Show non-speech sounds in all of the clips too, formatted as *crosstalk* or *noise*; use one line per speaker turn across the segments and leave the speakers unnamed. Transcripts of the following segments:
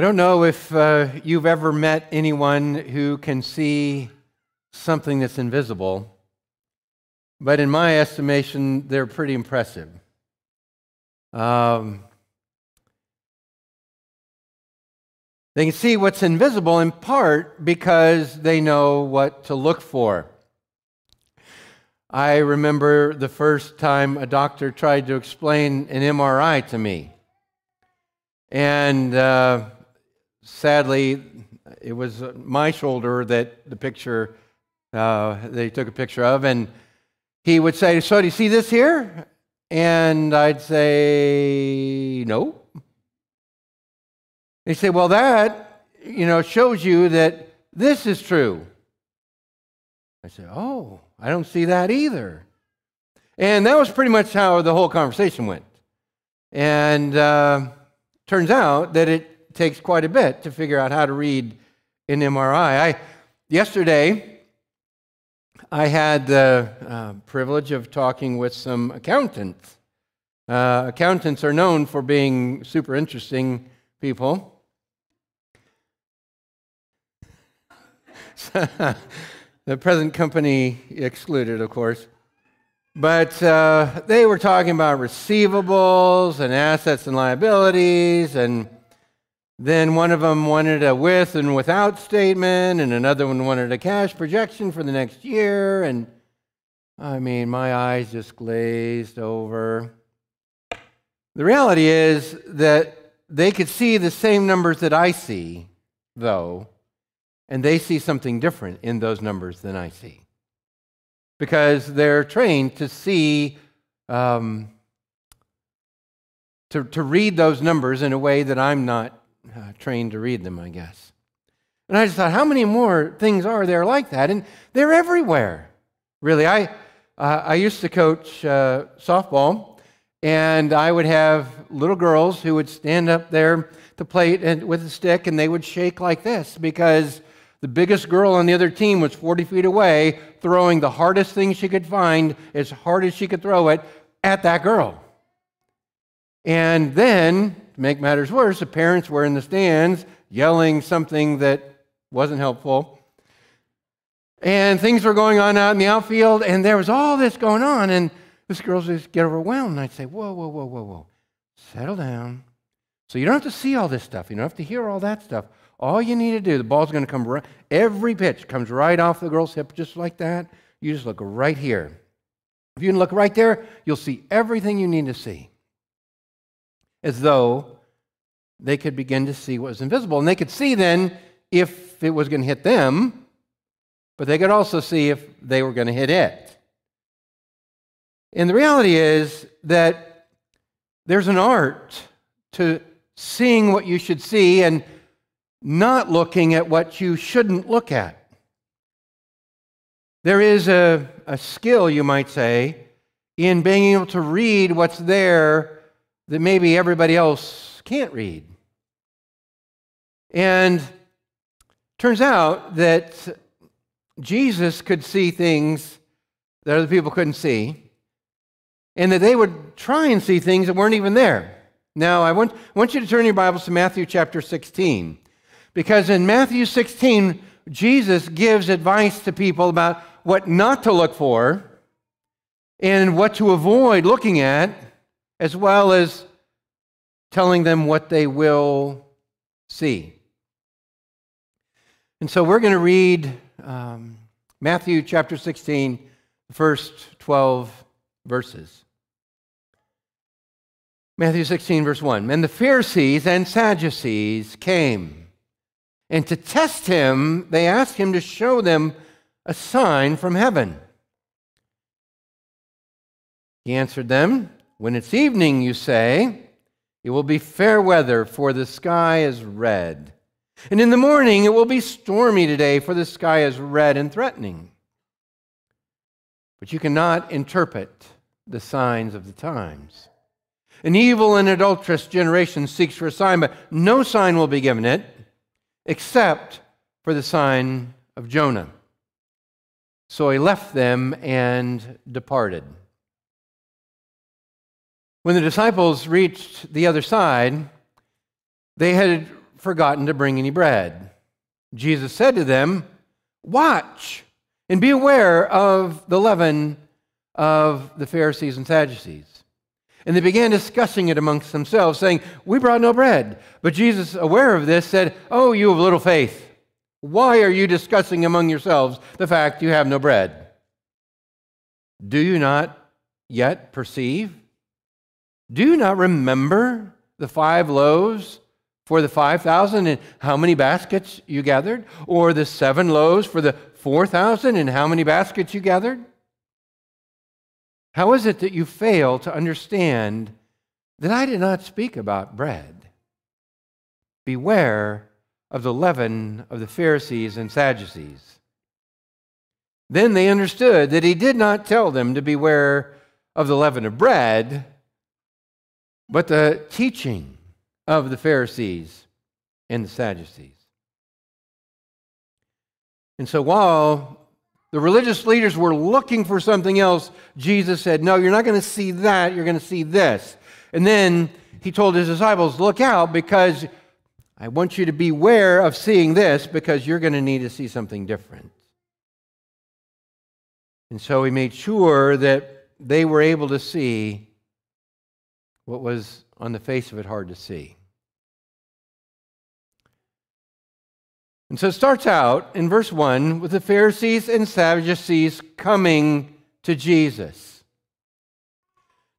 I don't know if uh, you've ever met anyone who can see something that's invisible, but in my estimation, they're pretty impressive. Um, they can see what's invisible in part because they know what to look for. I remember the first time a doctor tried to explain an MRI to me. And uh, sadly, it was my shoulder that the picture, uh, they took a picture of. And he would say, So, do you see this here? And I'd say, No. He'd say, Well, that, you know, shows you that this is true. I said, Oh, I don't see that either. And that was pretty much how the whole conversation went. And uh, turns out that it takes quite a bit to figure out how to read an MRI. I, yesterday, I had the uh, privilege of talking with some accountants. Uh, accountants are known for being super interesting people. *laughs* the present company excluded, of course. But uh, they were talking about receivables and assets and liabilities, and then one of them wanted a with and without statement, and another one wanted a cash projection for the next year. And I mean, my eyes just glazed over. The reality is that they could see the same numbers that I see, though, and they see something different in those numbers than I see. Because they're trained to see, um, to, to read those numbers in a way that I'm not uh, trained to read them, I guess. And I just thought, how many more things are there like that? And they're everywhere, really. I, uh, I used to coach uh, softball, and I would have little girls who would stand up there to plate and, with a stick, and they would shake like this because the biggest girl on the other team was 40 feet away, throwing the hardest thing she could find, as hard as she could throw it, at that girl. And then, make matters worse, the parents were in the stands yelling something that wasn't helpful. And things were going on out in the outfield, and there was all this going on, and this girl just get overwhelmed. And I'd say, Whoa, whoa, whoa, whoa, whoa. Settle down. So you don't have to see all this stuff. You don't have to hear all that stuff. All you need to do, the ball's going to come right, every pitch comes right off the girl's hip just like that. You just look right here. If you look right there, you'll see everything you need to see. As though they could begin to see what was invisible. And they could see then if it was going to hit them, but they could also see if they were going to hit it. And the reality is that there's an art to seeing what you should see and not looking at what you shouldn't look at. There is a, a skill, you might say, in being able to read what's there that maybe everybody else can't read. And turns out that Jesus could see things that other people couldn't see, and that they would try and see things that weren't even there. Now, I want, want you to turn your Bibles to Matthew chapter 16. Because in Matthew 16, Jesus gives advice to people about what not to look for and what to avoid looking at, as well as telling them what they will see. And so we're going to read um, Matthew chapter 16, the first 12 verses. Matthew 16, verse 1. And the Pharisees and Sadducees came and to test him, they asked him to show them a sign from heaven. He answered them, When it's evening, you say, it will be fair weather, for the sky is red. And in the morning, it will be stormy today, for the sky is red and threatening. But you cannot interpret the signs of the times. An evil and adulterous generation seeks for a sign, but no sign will be given it except for the sign of Jonah. So he left them and departed. When the disciples reached the other side, they had forgotten to bring any bread. Jesus said to them, Watch and be aware of the leaven of the Pharisees and Sadducees. And they began discussing it amongst themselves, saying, We brought no bread. But Jesus, aware of this, said, Oh, you of little faith, why are you discussing among yourselves the fact you have no bread? Do you not yet perceive? Do you not remember the five loaves for the 5,000 and how many baskets you gathered? Or the seven loaves for the 4,000 and how many baskets you gathered? How is it that you fail to understand that I did not speak about bread? Beware of the leaven of the Pharisees and Sadducees. Then they understood that he did not tell them to beware of the leaven of bread, but the teaching of the Pharisees and the Sadducees. And so while the religious leaders were looking for something else. Jesus said, No, you're not going to see that. You're going to see this. And then he told his disciples, Look out because I want you to beware of seeing this because you're going to need to see something different. And so he made sure that they were able to see what was on the face of it hard to see. And so it starts out in verse 1 with the Pharisees and Sadducees coming to Jesus.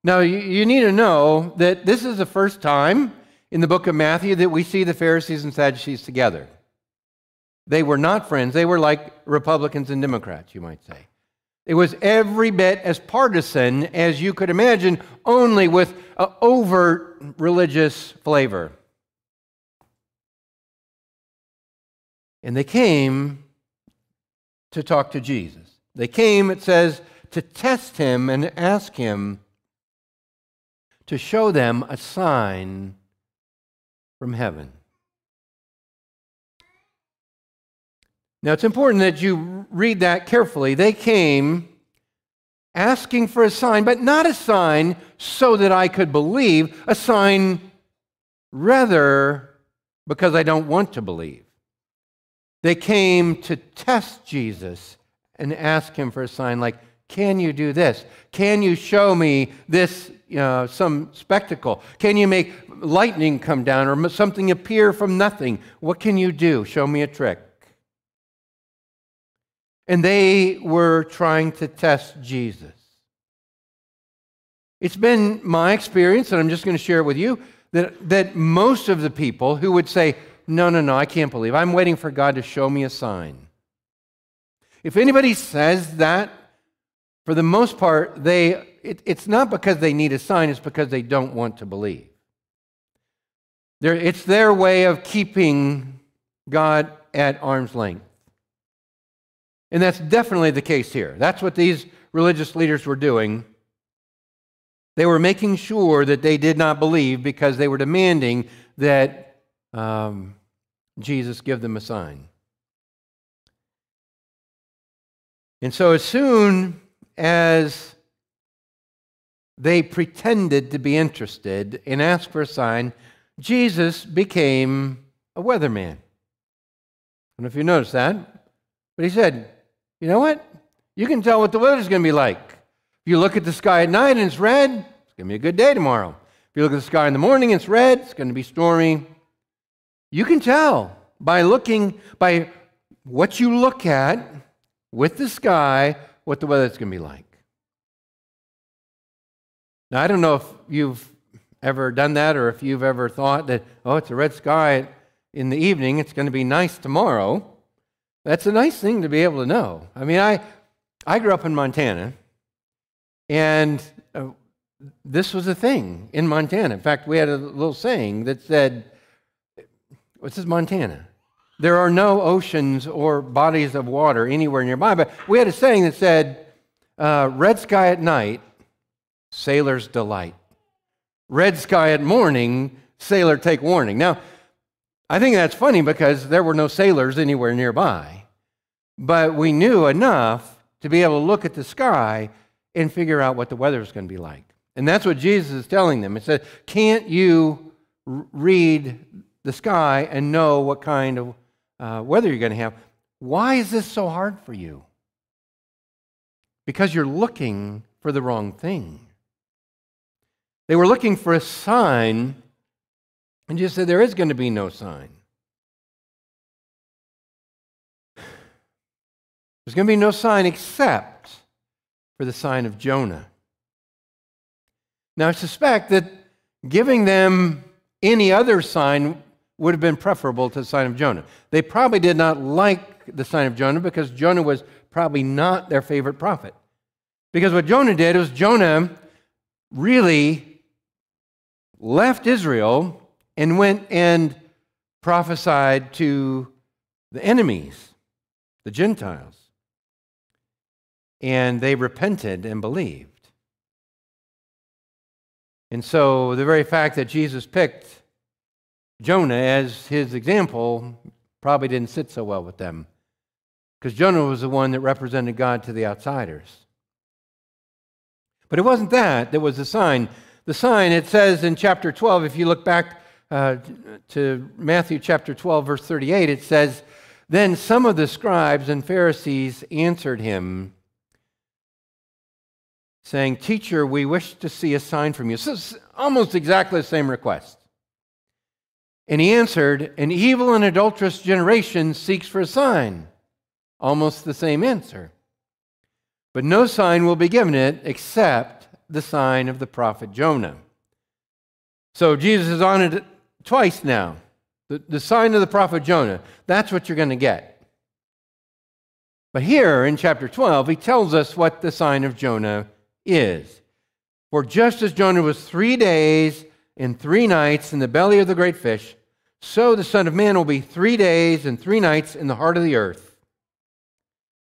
Now, you, you, need to know that this is the first time in the book of Matthew that we see the Pharisees and Sadducees together. They were not friends, they were like Republicans and Democrats, you might say. It was every bit as partisan as you could imagine, only with an overt religious flavor. And they came to talk to Jesus. They came, it says, to test him and ask him to show them a sign from heaven. Now, it's important that you read that carefully. They came asking for a sign, but not a sign so that I could believe, a sign rather because I don't want to believe. They came to test Jesus and ask him for a sign like, Can you do this? Can you show me this, you know, some spectacle? Can you make lightning come down or something appear from nothing? What can you do? Show me a trick. And they were trying to test Jesus. It's been my experience, and I'm just going to share it with you, that, that most of the people who would say, no, no, no, I can't believe. I'm waiting for God to show me a sign. If anybody says that, for the most part, they, it, it's not because they need a sign, it's because they don't want to believe. They're, it's their way of keeping God at arm's length. And that's definitely the case here. That's what these religious leaders were doing. They were making sure that they did not believe because they were demanding that um, Jesus give them a sign. And so, as soon as they pretended to be interested and asked for a sign, Jesus became a weatherman. I don't know if you noticed that, but he said, You know what? You can tell what the weather's going to be like. If you look at the sky at night and it's red, it's going to be a good day tomorrow. If you look at the sky in the morning, it's red, it's going to be stormy. You can tell by looking, by what you look at with the sky, what the weather's going to be like. Now, I don't know if you've ever done that or if you've ever thought that, oh, it's a red sky in the evening, it's going to be nice tomorrow. That's a nice thing to be able to know. I mean, I, I grew up in Montana, and uh, this was a thing in Montana. In fact, we had a little saying that said, this is Montana. There are no oceans or bodies of water anywhere nearby, but we had a saying that said, uh, Red sky at night, sailor's delight. Red sky at morning, sailor take warning. Now, I think that's funny because there were no sailors anywhere nearby, but we knew enough to be able to look at the sky and figure out what the weather was going to be like. And that's what Jesus is telling them. It said, Can't you read the sky and know what kind of uh, weather you're going to have. Why is this so hard for you? Because you're looking for the wrong thing. They were looking for a sign, and Jesus said, There is going to be no sign. There's going to be no sign except for the sign of Jonah. Now, I suspect that giving them any other sign would have been preferable to the sign of Jonah. They probably did not like the sign of Jonah because Jonah was probably not their favorite prophet. Because what Jonah did was Jonah really left Israel and went and prophesied to the enemies, the Gentiles. And they repented and believed. And so the very fact that Jesus picked Jonah as his example probably didn't sit so well with them because Jonah was the one that represented God to the outsiders. But it wasn't that that was the sign. The sign, it says in chapter 12, if you look back uh, to Matthew chapter 12, verse 38, it says, Then some of the scribes and Pharisees answered him, saying, Teacher, we wish to see a sign from you. So almost exactly the same request. And he answered, An evil and adulterous generation seeks for a sign. Almost the same answer. But no sign will be given it except the sign of the prophet Jonah. So Jesus is on twice now. The, the sign of the prophet Jonah. That's what you're going to get. But here in chapter 12, he tells us what the sign of Jonah is. For just as Jonah was three days and three nights in the belly of the great fish, so the Son of Man will be three days and three nights in the heart of the earth.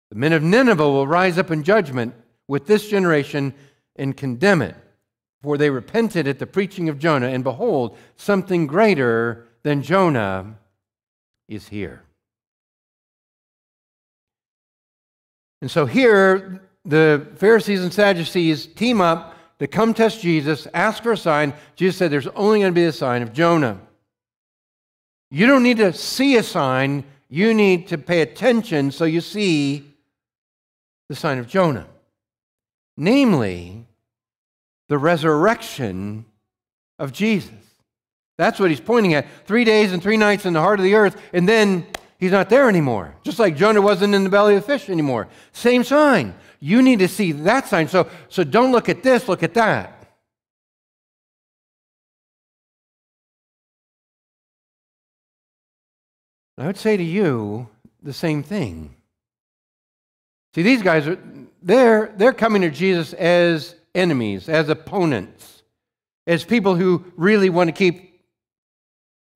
The men of Nineveh will rise up in judgment with this generation and condemn it, for they repented at the preaching of Jonah, and behold, something greater than Jonah is here. And so here, the Pharisees and Sadducees team up to come test Jesus, ask for a sign. Jesus said, There's only going to be a sign of Jonah. You don't need to see a sign, you need to pay attention so you see the sign of Jonah. Namely, the resurrection of Jesus. That's what he's pointing at. Three days and three nights in the heart of the earth, and then he's not there anymore. Just like Jonah wasn't in the belly of the fish anymore. Same sign. You need to see that sign. So, so don't look at this, look at that. I would say to you the same thing. See, these guys are they're they're coming to Jesus as enemies, as opponents, as people who really want to keep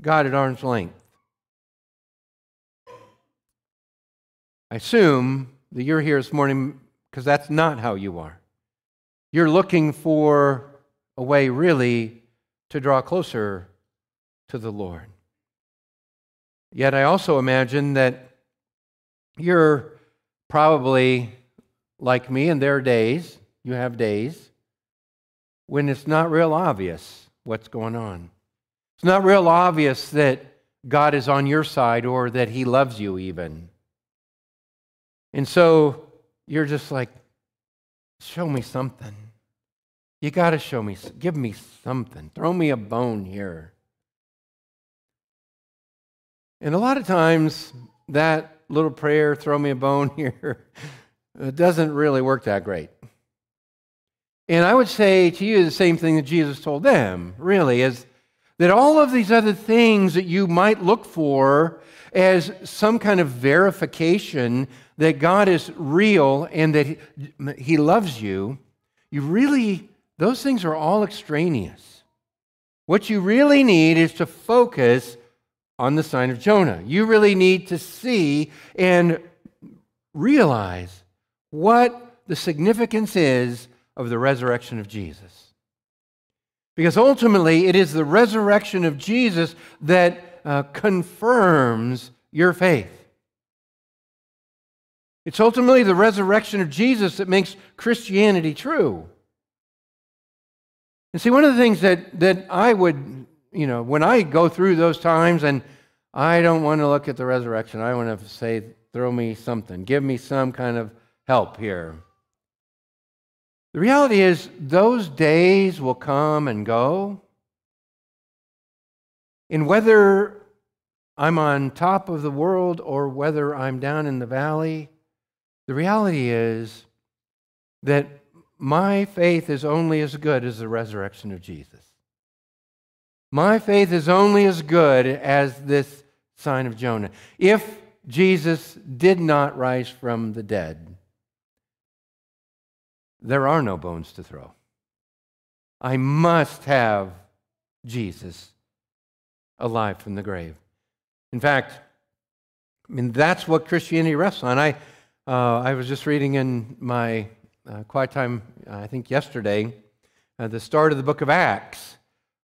God at arm's length. I assume that you're here this morning because that's not how you are. You're looking for a way, really, to draw closer to the Lord. Yet I also imagine that you're probably like me, in their days, you have days, when it's not real obvious what's going on. It's not real obvious that God is on your side or that He loves you, even. And so you're just like, show me something. You got to show me, give me something. Throw me a bone here. And a lot of times, that little prayer, throw me a bone *laughs* here, doesn't really work that great. And I would say to you the same thing that Jesus told them, really, is that all of these other things that you might look for as some kind of verification that God is real and that He loves you, you really, those things are all extraneous. What you really need is to focus on the sign of Jonah. You really need to see and realize what the significance is of the resurrection of Jesus. Because ultimately, it is the resurrection of Jesus that uh, confirms your faith. It's ultimately the resurrection of Jesus that makes Christianity true. And see, one of the things that, that I would you know, when I go through those times and I don't want to look at the resurrection, I want to say, throw me something, give me some kind of help here. The reality is, those days will come and go. And whether I'm on top of the world or whether I'm down in the valley, the reality is that my faith is only as good as the resurrection of Jesus. My faith is only as good as this sign of Jonah. If Jesus did not rise from the dead, there are no bones to throw. I must have Jesus alive from the grave. In fact, I mean, that's what Christianity rests on. I, uh, I was just reading in my uh, quiet time, I think yesterday, at the start of the book of Acts.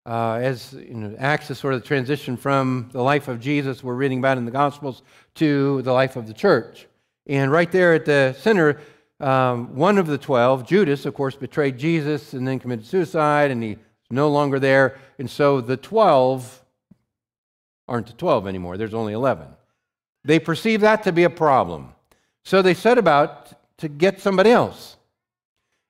Uh, as you know, Acts is sort of the transition from the life of Jesus we're reading about in the Gospels to the life of the church. And right there at the center, um, one of the twelve, Judas, of course, betrayed Jesus and then committed suicide, and he's no longer there. And so the twelve aren't the twelve anymore. There's only eleven. They perceive that to be a problem. So they set about to get somebody else.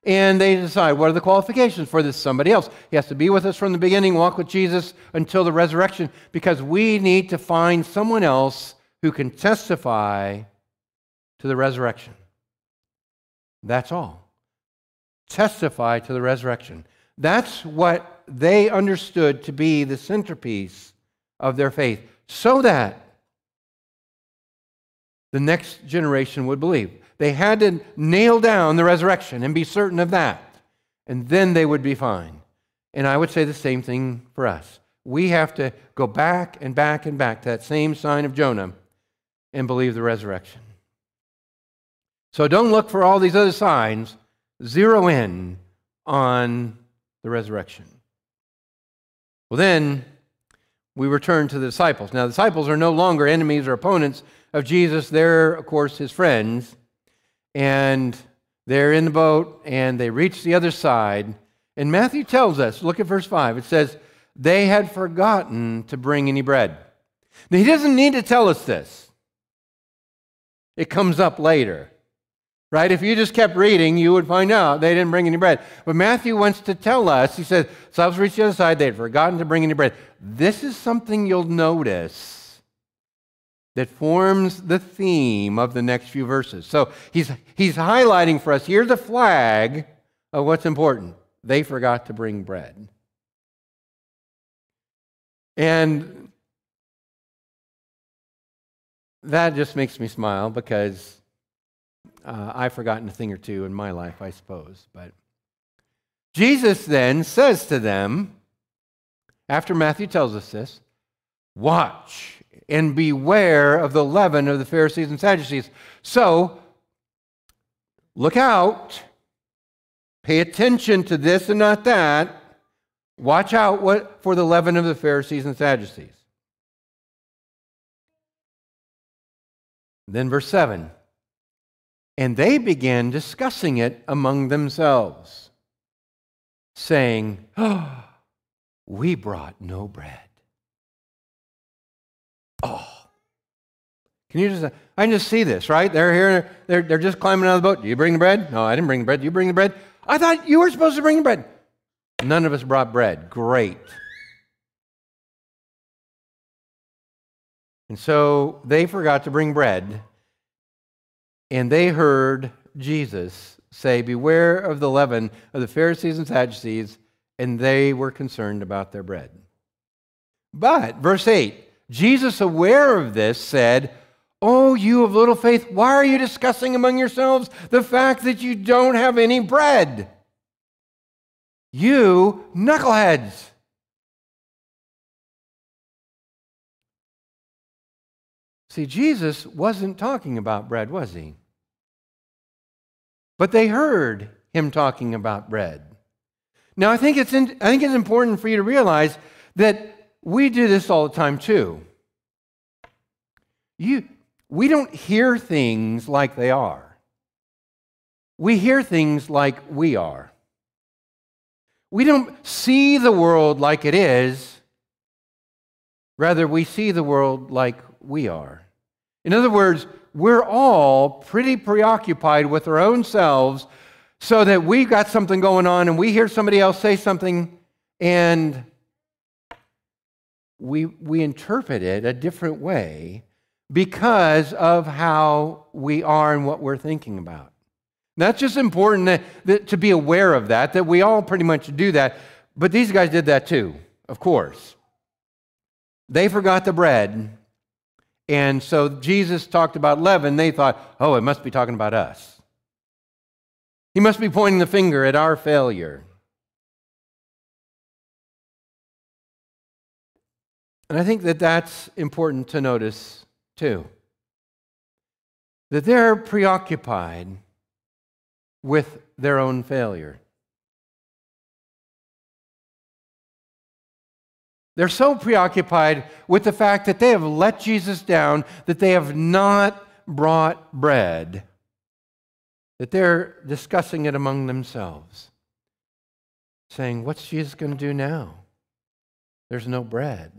And they decide what are the qualifications for this somebody else. He has to be with us from the beginning, walk with Jesus until the resurrection, because we need to find someone else who can testify to the resurrection. That's all. Testify to the resurrection. That's what they understood to be the centerpiece of their faith, so that the next generation would believe. They had to nail down the resurrection and be certain of that, and then they would be fine. And I would say the same thing for us. We have to go back and back and back to that same sign of Jonah and believe the resurrection. So don't look for all these other signs. Zero in on the resurrection. Well, then we return to the disciples. Now, the disciples are no longer enemies or opponents of Jesus. They're, of course, his friends. And they're in the boat and they reach the other side. And Matthew tells us, look at verse 5. It says, they had forgotten to bring any bread. Now, he doesn't need to tell us this, it comes up later right? If you just kept reading, you would find out they didn't bring any bread. But Matthew wants to tell us, he says, Disciples reached the other side, they had forgotten to bring any bread. This is something you'll notice that forms the theme of the next few verses. So he's, he's highlighting for us here's a flag of what's important. They forgot to bring bread. And that just makes me smile because uh, I've forgotten a thing or two in my life, I suppose. But Jesus then says to them, after Matthew tells us this, watch and beware of the leaven of the Pharisees and Sadducees. So, look out. Pay attention to this and not that. Watch out what, for the leaven of the Pharisees and Sadducees. Then, verse 7 and they began discussing it among themselves, saying, oh, We brought no bread. Oh. Can you just, I just see this, right? They're here, they're, they're just climbing out of the boat. Do you bring the bread? No, I didn't bring the bread. Do you bring the bread? I thought you were supposed to bring the bread. None of us brought bread. Great. And so they forgot to bring bread and they heard Jesus say, Beware of the leaven of the Pharisees and Sadducees, and they were concerned about their bread. But, verse 8, Jesus, aware of this, said, Oh, you of little faith, why are you discussing among yourselves the fact that you don't have any bread? You knuckleheads. See, Jesus wasn't talking about bread, was he? But they heard him talking about bread. Now, I think, it's in, I think it's important for you to realize that we do this all the time too. You, we don't hear things like they are, we hear things like we are. We don't see the world like it is, Rather, we see the world like we are. In other words, we're all pretty preoccupied with our own selves so that we've got something going on and we hear somebody else say something and we, we interpret it a different way because of how we are and what we're thinking about. That's just important that, that, to be aware of that, that we all pretty much do that. But these guys did that too, of course. They forgot the bread. And so Jesus talked about leaven. They thought, oh, it must be talking about us. He must be pointing the finger at our failure. And I think that that's important to notice too. That they're preoccupied with their own failure. They're so preoccupied with the fact that they have let Jesus down, that they have not brought bread, that they're discussing it among themselves, saying, What's Jesus going to do now? There's no bread.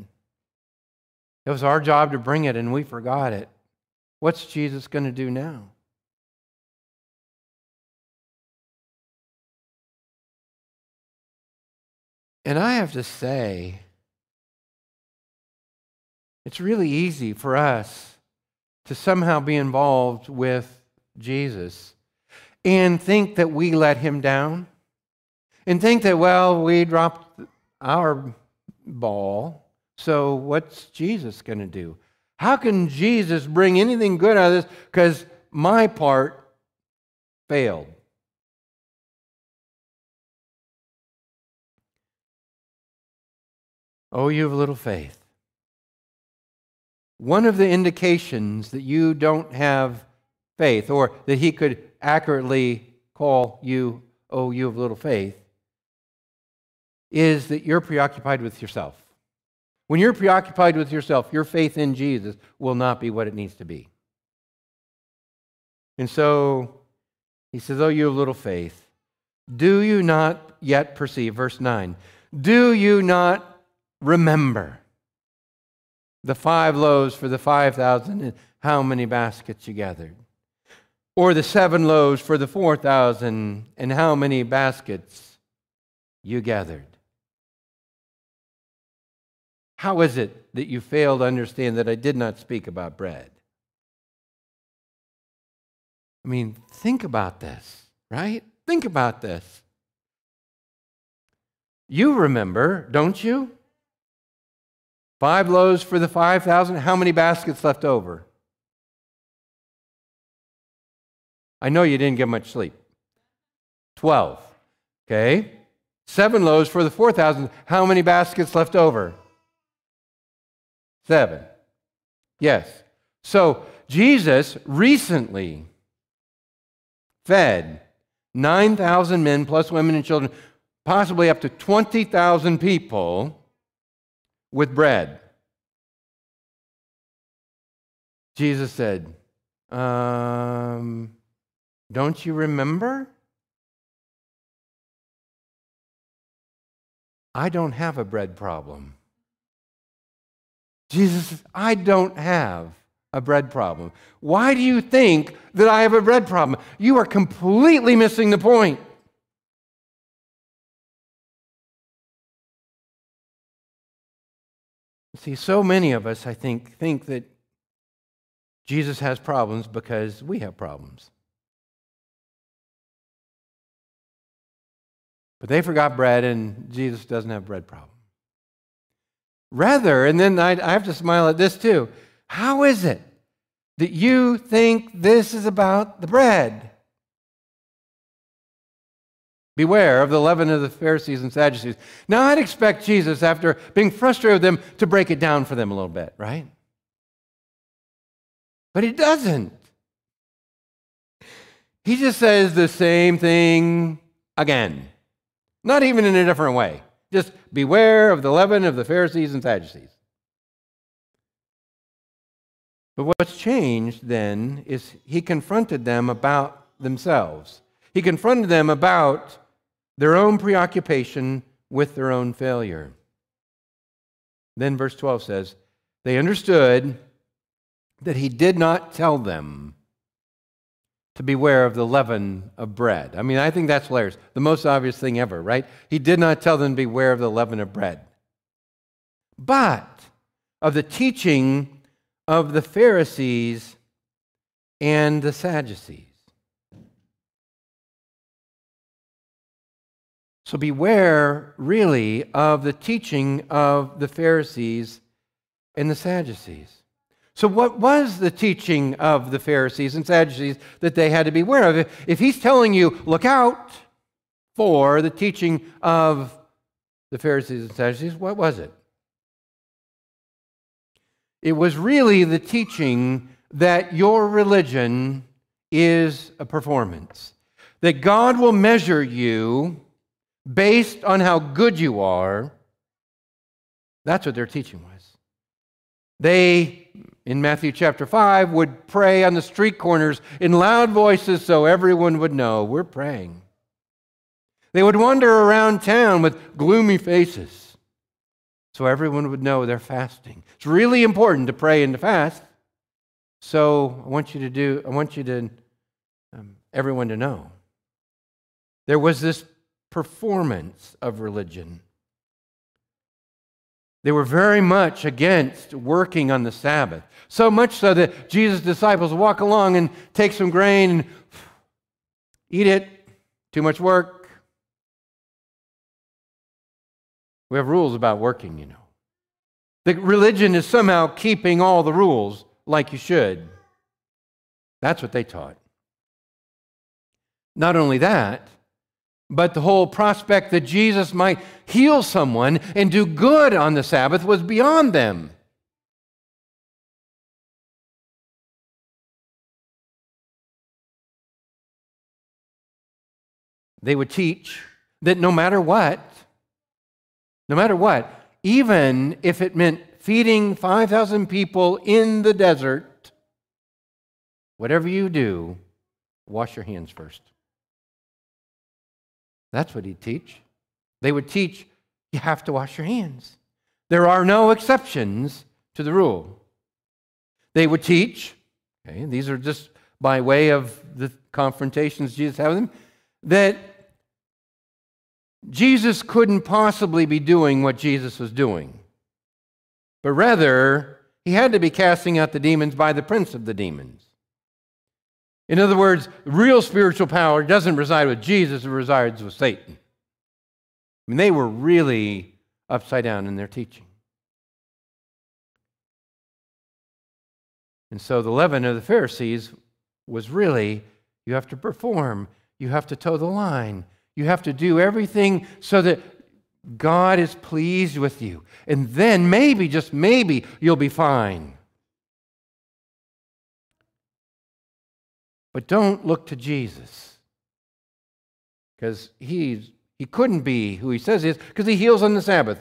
It was our job to bring it, and we forgot it. What's Jesus going to do now? And I have to say, it's really easy for us to somehow be involved with Jesus and think that we let him down and think that, well, we dropped our ball, so what's Jesus going to do? How can Jesus bring anything good out of this? Because my part failed. Oh, you have little faith. One of the indications that you don't have faith, or that he could accurately call you, oh, you have little faith, is that you're preoccupied with yourself. When you're preoccupied with yourself, your faith in Jesus will not be what it needs to be. And so he says, Oh, you have little faith. Do you not yet perceive? Verse 9. Do you not remember the five loaves for the 5,000 and how many baskets you gathered? Or the seven loaves for the 4,000 and how many baskets you gathered? How is it that you fail to understand that I did not speak about bread? I mean, think about this, right? Think about this. You remember, don't you? Five loaves for the 5,000. How many baskets left over? I know you didn't get much sleep. 12. Okay. Seven loaves for the 4,000. How many baskets left over? Seven. Yes. So Jesus recently fed 9,000 men plus women and children, possibly up to 20,000 people with bread. Jesus said, um, Don't you remember? I don't have a bread problem. Jesus I don't have a bread problem. Why do you think that I have a bread problem? You are completely missing the point. See, so many of us, I think, think that Jesus has problems because we have problems. But they forgot bread, and Jesus doesn't have bread problem. Rather, and then I, I have to smile at this too. How is it that you think this is about the bread? Beware of the leaven of the Pharisees and Sadducees. Now, I'd expect Jesus, after being frustrated with them, to break it down for them a little bit, right? But he doesn't. He just says the same thing again, not even in a different way. Just beware of the leaven of the Pharisees and Sadducees. But what's changed then is he confronted them about themselves. He confronted them about their own preoccupation with their own failure. Then verse 12 says, they understood that he did not tell them to beware of the leaven of bread. I mean, I think that's hilarious. The most obvious thing ever, right? He did not tell them to beware of the leaven of bread, but of the teaching of the Pharisees and the Sadducees. So beware, really, of the teaching of the Pharisees and the Sadducees. So, what was the teaching of the Pharisees and Sadducees that they had to beware of? If he's telling you, look out for the teaching of the Pharisees and Sadducees, what was it? It was really the teaching that your religion is a performance, that God will measure you based on how good you are. That's what their teaching was. They, in Matthew chapter 5, would pray on the street corners in loud voices so everyone would know we're praying. They would wander around town with gloomy faces so everyone would know they're fasting. It's really important to pray and to fast. So I want you to do, I want you to, um, everyone to know. There was this performance of religion. They were very much against working on the Sabbath. So much so that Jesus' disciples walk along and take some grain and eat it. Too much work. We have rules about working, you know. The religion is somehow keeping all the rules like you should. That's what they taught. Not only that, but the whole prospect that Jesus might heal someone and do good on the Sabbath was beyond them. They would teach that no matter what, no matter what, even if it meant feeding 5,000 people in the desert, whatever you do, wash your hands first. That's what he'd teach. They would teach you have to wash your hands. There are no exceptions to the rule. They would teach, okay, these are just by way of the confrontations Jesus had with them, that Jesus couldn't possibly be doing what Jesus was doing, but rather, he had to be casting out the demons by the prince of the demons. In other words, real spiritual power doesn't reside with Jesus, it resides with Satan. I mean, they were really upside down in their teaching. And so the leaven of the Pharisees was really you have to perform, you have to toe the line, you have to do everything so that God is pleased with you. And then maybe, just maybe, you'll be fine. But don't look to Jesus because he's, he couldn't be who he says he is because he heals on the Sabbath,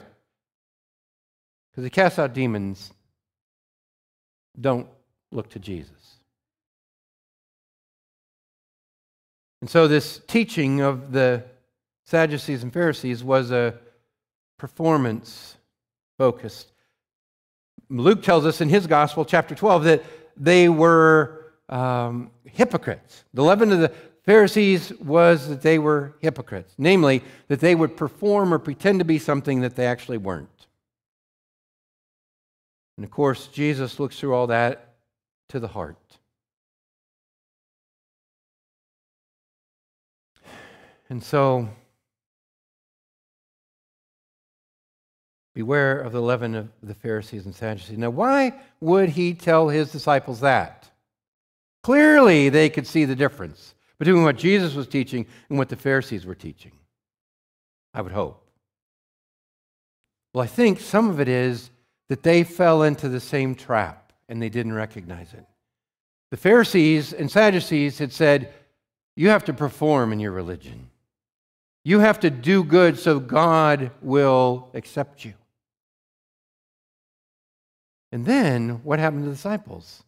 because he casts out demons. Don't look to Jesus. And so, this teaching of the Sadducees and Pharisees was a performance focused. Luke tells us in his gospel, chapter 12, that they were um, hypocrites. The leaven of the Pharisees was that they were hypocrites, namely, that they would perform or pretend to be something that they actually weren't. And of course, Jesus looks through all that to the heart. And so, beware of the leaven of the Pharisees and Sadducees. Now, why would he tell his disciples that? Clearly, they could see the difference between what Jesus was teaching and what the Pharisees were teaching. I would hope. Well, I think some of it is that they fell into the same trap and they didn't recognize it. The Pharisees and Sadducees had said, You have to perform in your religion. You have to do good so God will accept you. And then what happened to the disciples?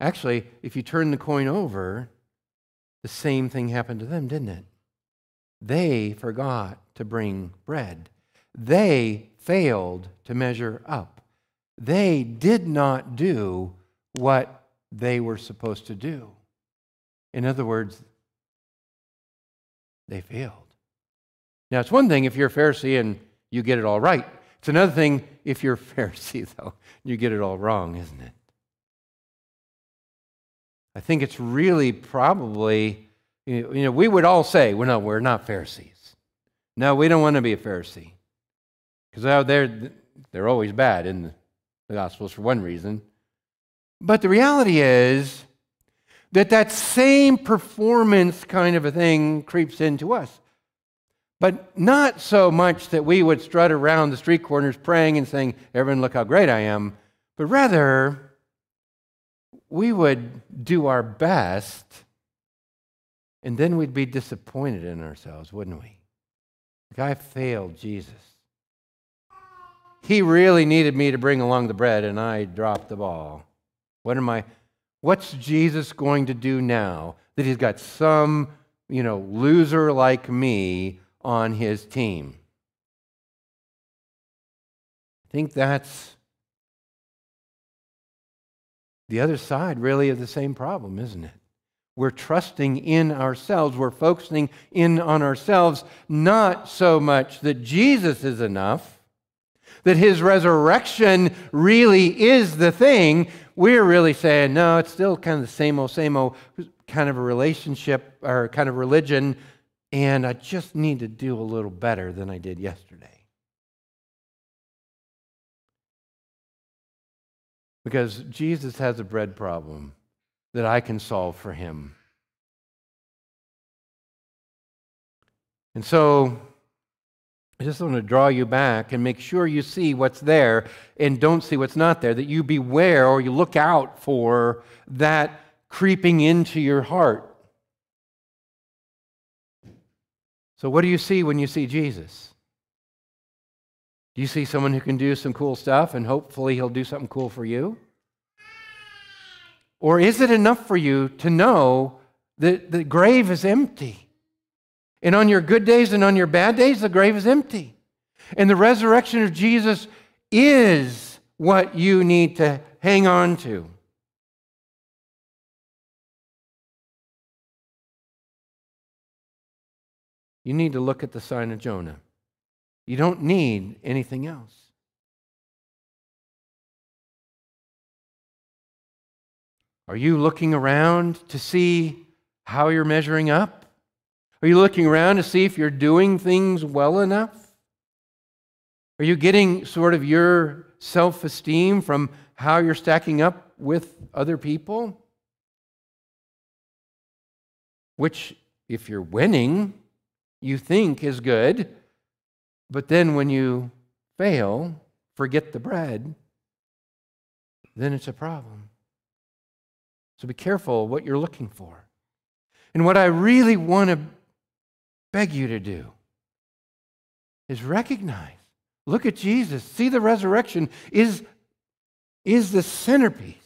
Actually, if you turn the coin over, the same thing happened to them, didn't it? They forgot to bring bread. They failed to measure up. they did not do what they were supposed to do. In other words, they failed. Now, it's one thing if you're a Pharisee and you get it all right. It's another thing if you're a *laughs* Pharisee, though, you get it all wrong, isn't it? I think it's really probably, you know, we would all say, well, no, we're not Pharisees. No, we don't want to be a Pharisee. Because oh, they're, they're always bad in the Gospels for one reason. But the reality is that that same performance kind of a thing creeps into us. But not so much that we would strut around the street corners praying and saying, Everyone, look how great I am. But rather, we would do our best and then we'd be disappointed in ourselves, wouldn't we? The guy failed Jesus. He really needed me to bring along the bread, and I dropped the ball. What am I? What's Jesus going to do now that he's got some, you know, loser like me on his team? I think that's the other side, really, of the same problem, isn't it? We're trusting in ourselves. We're focusing in on ourselves, not so much that Jesus is enough, that his resurrection really is the thing. We're really saying, no, it's still kind of the same old, same old kind of a relationship or kind of religion, and I just need to do a little better than I did yesterday. Because Jesus has a bread problem that I can solve for him. And so I just want to draw you back and make sure you see what's there and don't see what's not there, that you beware or you look out for that creeping into your heart. So, what do you see when you see Jesus? Do you see someone who can do some cool stuff and hopefully he'll do something cool for you? Or is it enough for you to know that the grave is empty? And on your good days and on your bad days, the grave is empty. And the resurrection of Jesus is what you need to hang on to. You need to look at the sign of Jonah. You don't need anything else. Are you looking around to see how you're measuring up? Are you looking around to see if you're doing things well enough? Are you getting sort of your self esteem from how you're stacking up with other people? Which, if you're winning, you think is good, but then when you fail, forget the bread, then it's a problem. So be careful what you're looking for. And what I really want to beg you to do is recognize, look at Jesus, see the resurrection is, is the centerpiece.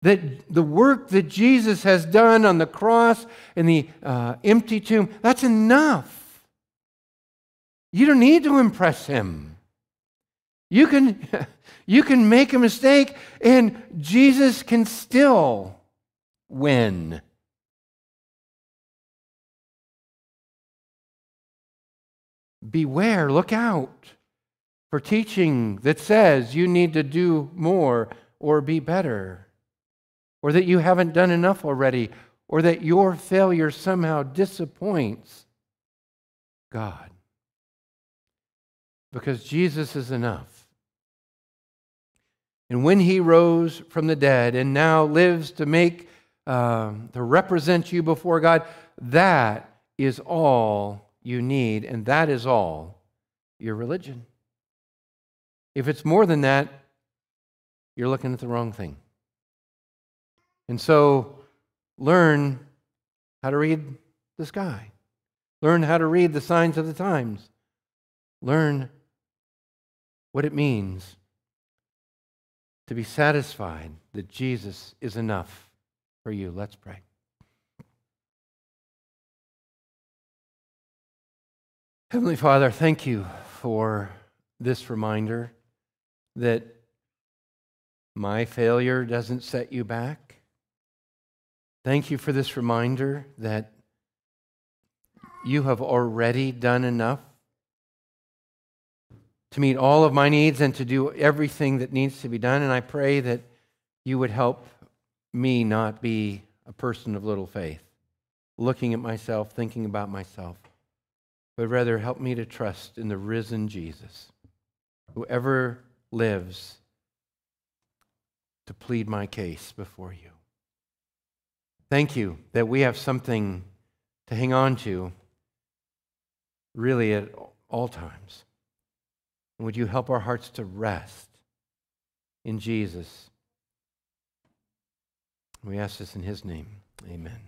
That the work that Jesus has done on the cross and the uh, empty tomb, that's enough. You don't need to impress him. You can, *laughs* you can make a mistake and Jesus can still win. Beware, look out for teaching that says you need to do more or be better, or that you haven't done enough already, or that your failure somehow disappoints God because Jesus is enough. And when he rose from the dead and now lives to make, um, to represent you before God, that is all you need, and that is all your religion. If it's more than that, you're looking at the wrong thing. And so, learn how to read the sky. Learn how to read the signs of the times. Learn what it means to be satisfied that Jesus is enough for you. Let's pray. Heavenly Father, thank you for this reminder that my failure doesn't set you back. Thank you for this reminder that you have already done enough to meet all of my needs and to do everything that needs to be done. And I pray that you would help me not be a person of little faith, looking at myself, thinking about myself, but rather help me to trust in the risen Jesus, whoever lives to plead my case before you. Thank you that we have something to hang on to really at all times. And would you help our hearts to rest in Jesus? We ask this in his name. Amen.